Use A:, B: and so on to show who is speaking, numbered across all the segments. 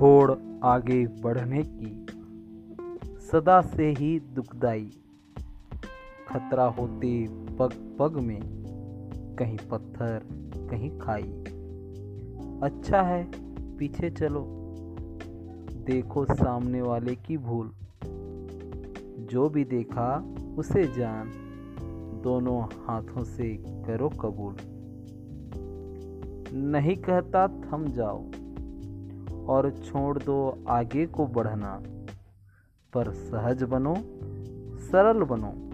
A: होड़ आगे बढ़ने की। सदा से ही दुखदाई। खतरा होते पग पग में। कहीं पत्थर, कहीं खाई। अच्छा है, पीछे चलो। देखो सामने वाले की भूल। जो भी देखा, उसे जान। दोनों हाथों से करो कबूल। नहीं कहता, थम जाओ। और छोड़ दो आगे को बढ़ना। पर सहज बनो, सरल बनो।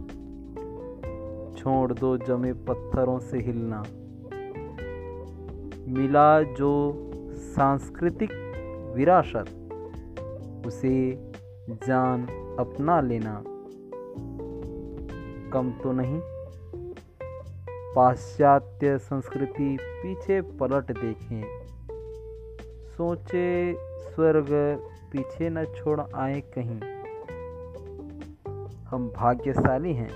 A: छोड़ दो जमे पत्थरों से हिलना। मिला जो सांस्कृतिक विरासत, उसे जान अपना लेना। कम तो नहीं, पाश्चात्य संस्कृति पीछे पलट देखें। सोचे, स्वर्ग पीछे न छोड़ आए कहीं। हम भाग्यशाली हैं।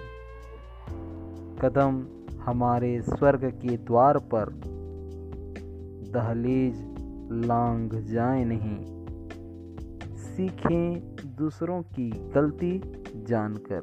A: कदम हमारे स्वर्ग के द्वार पर। दहलीज लांग जाए नहीं। सीखें दूसरों की गलती जानकर।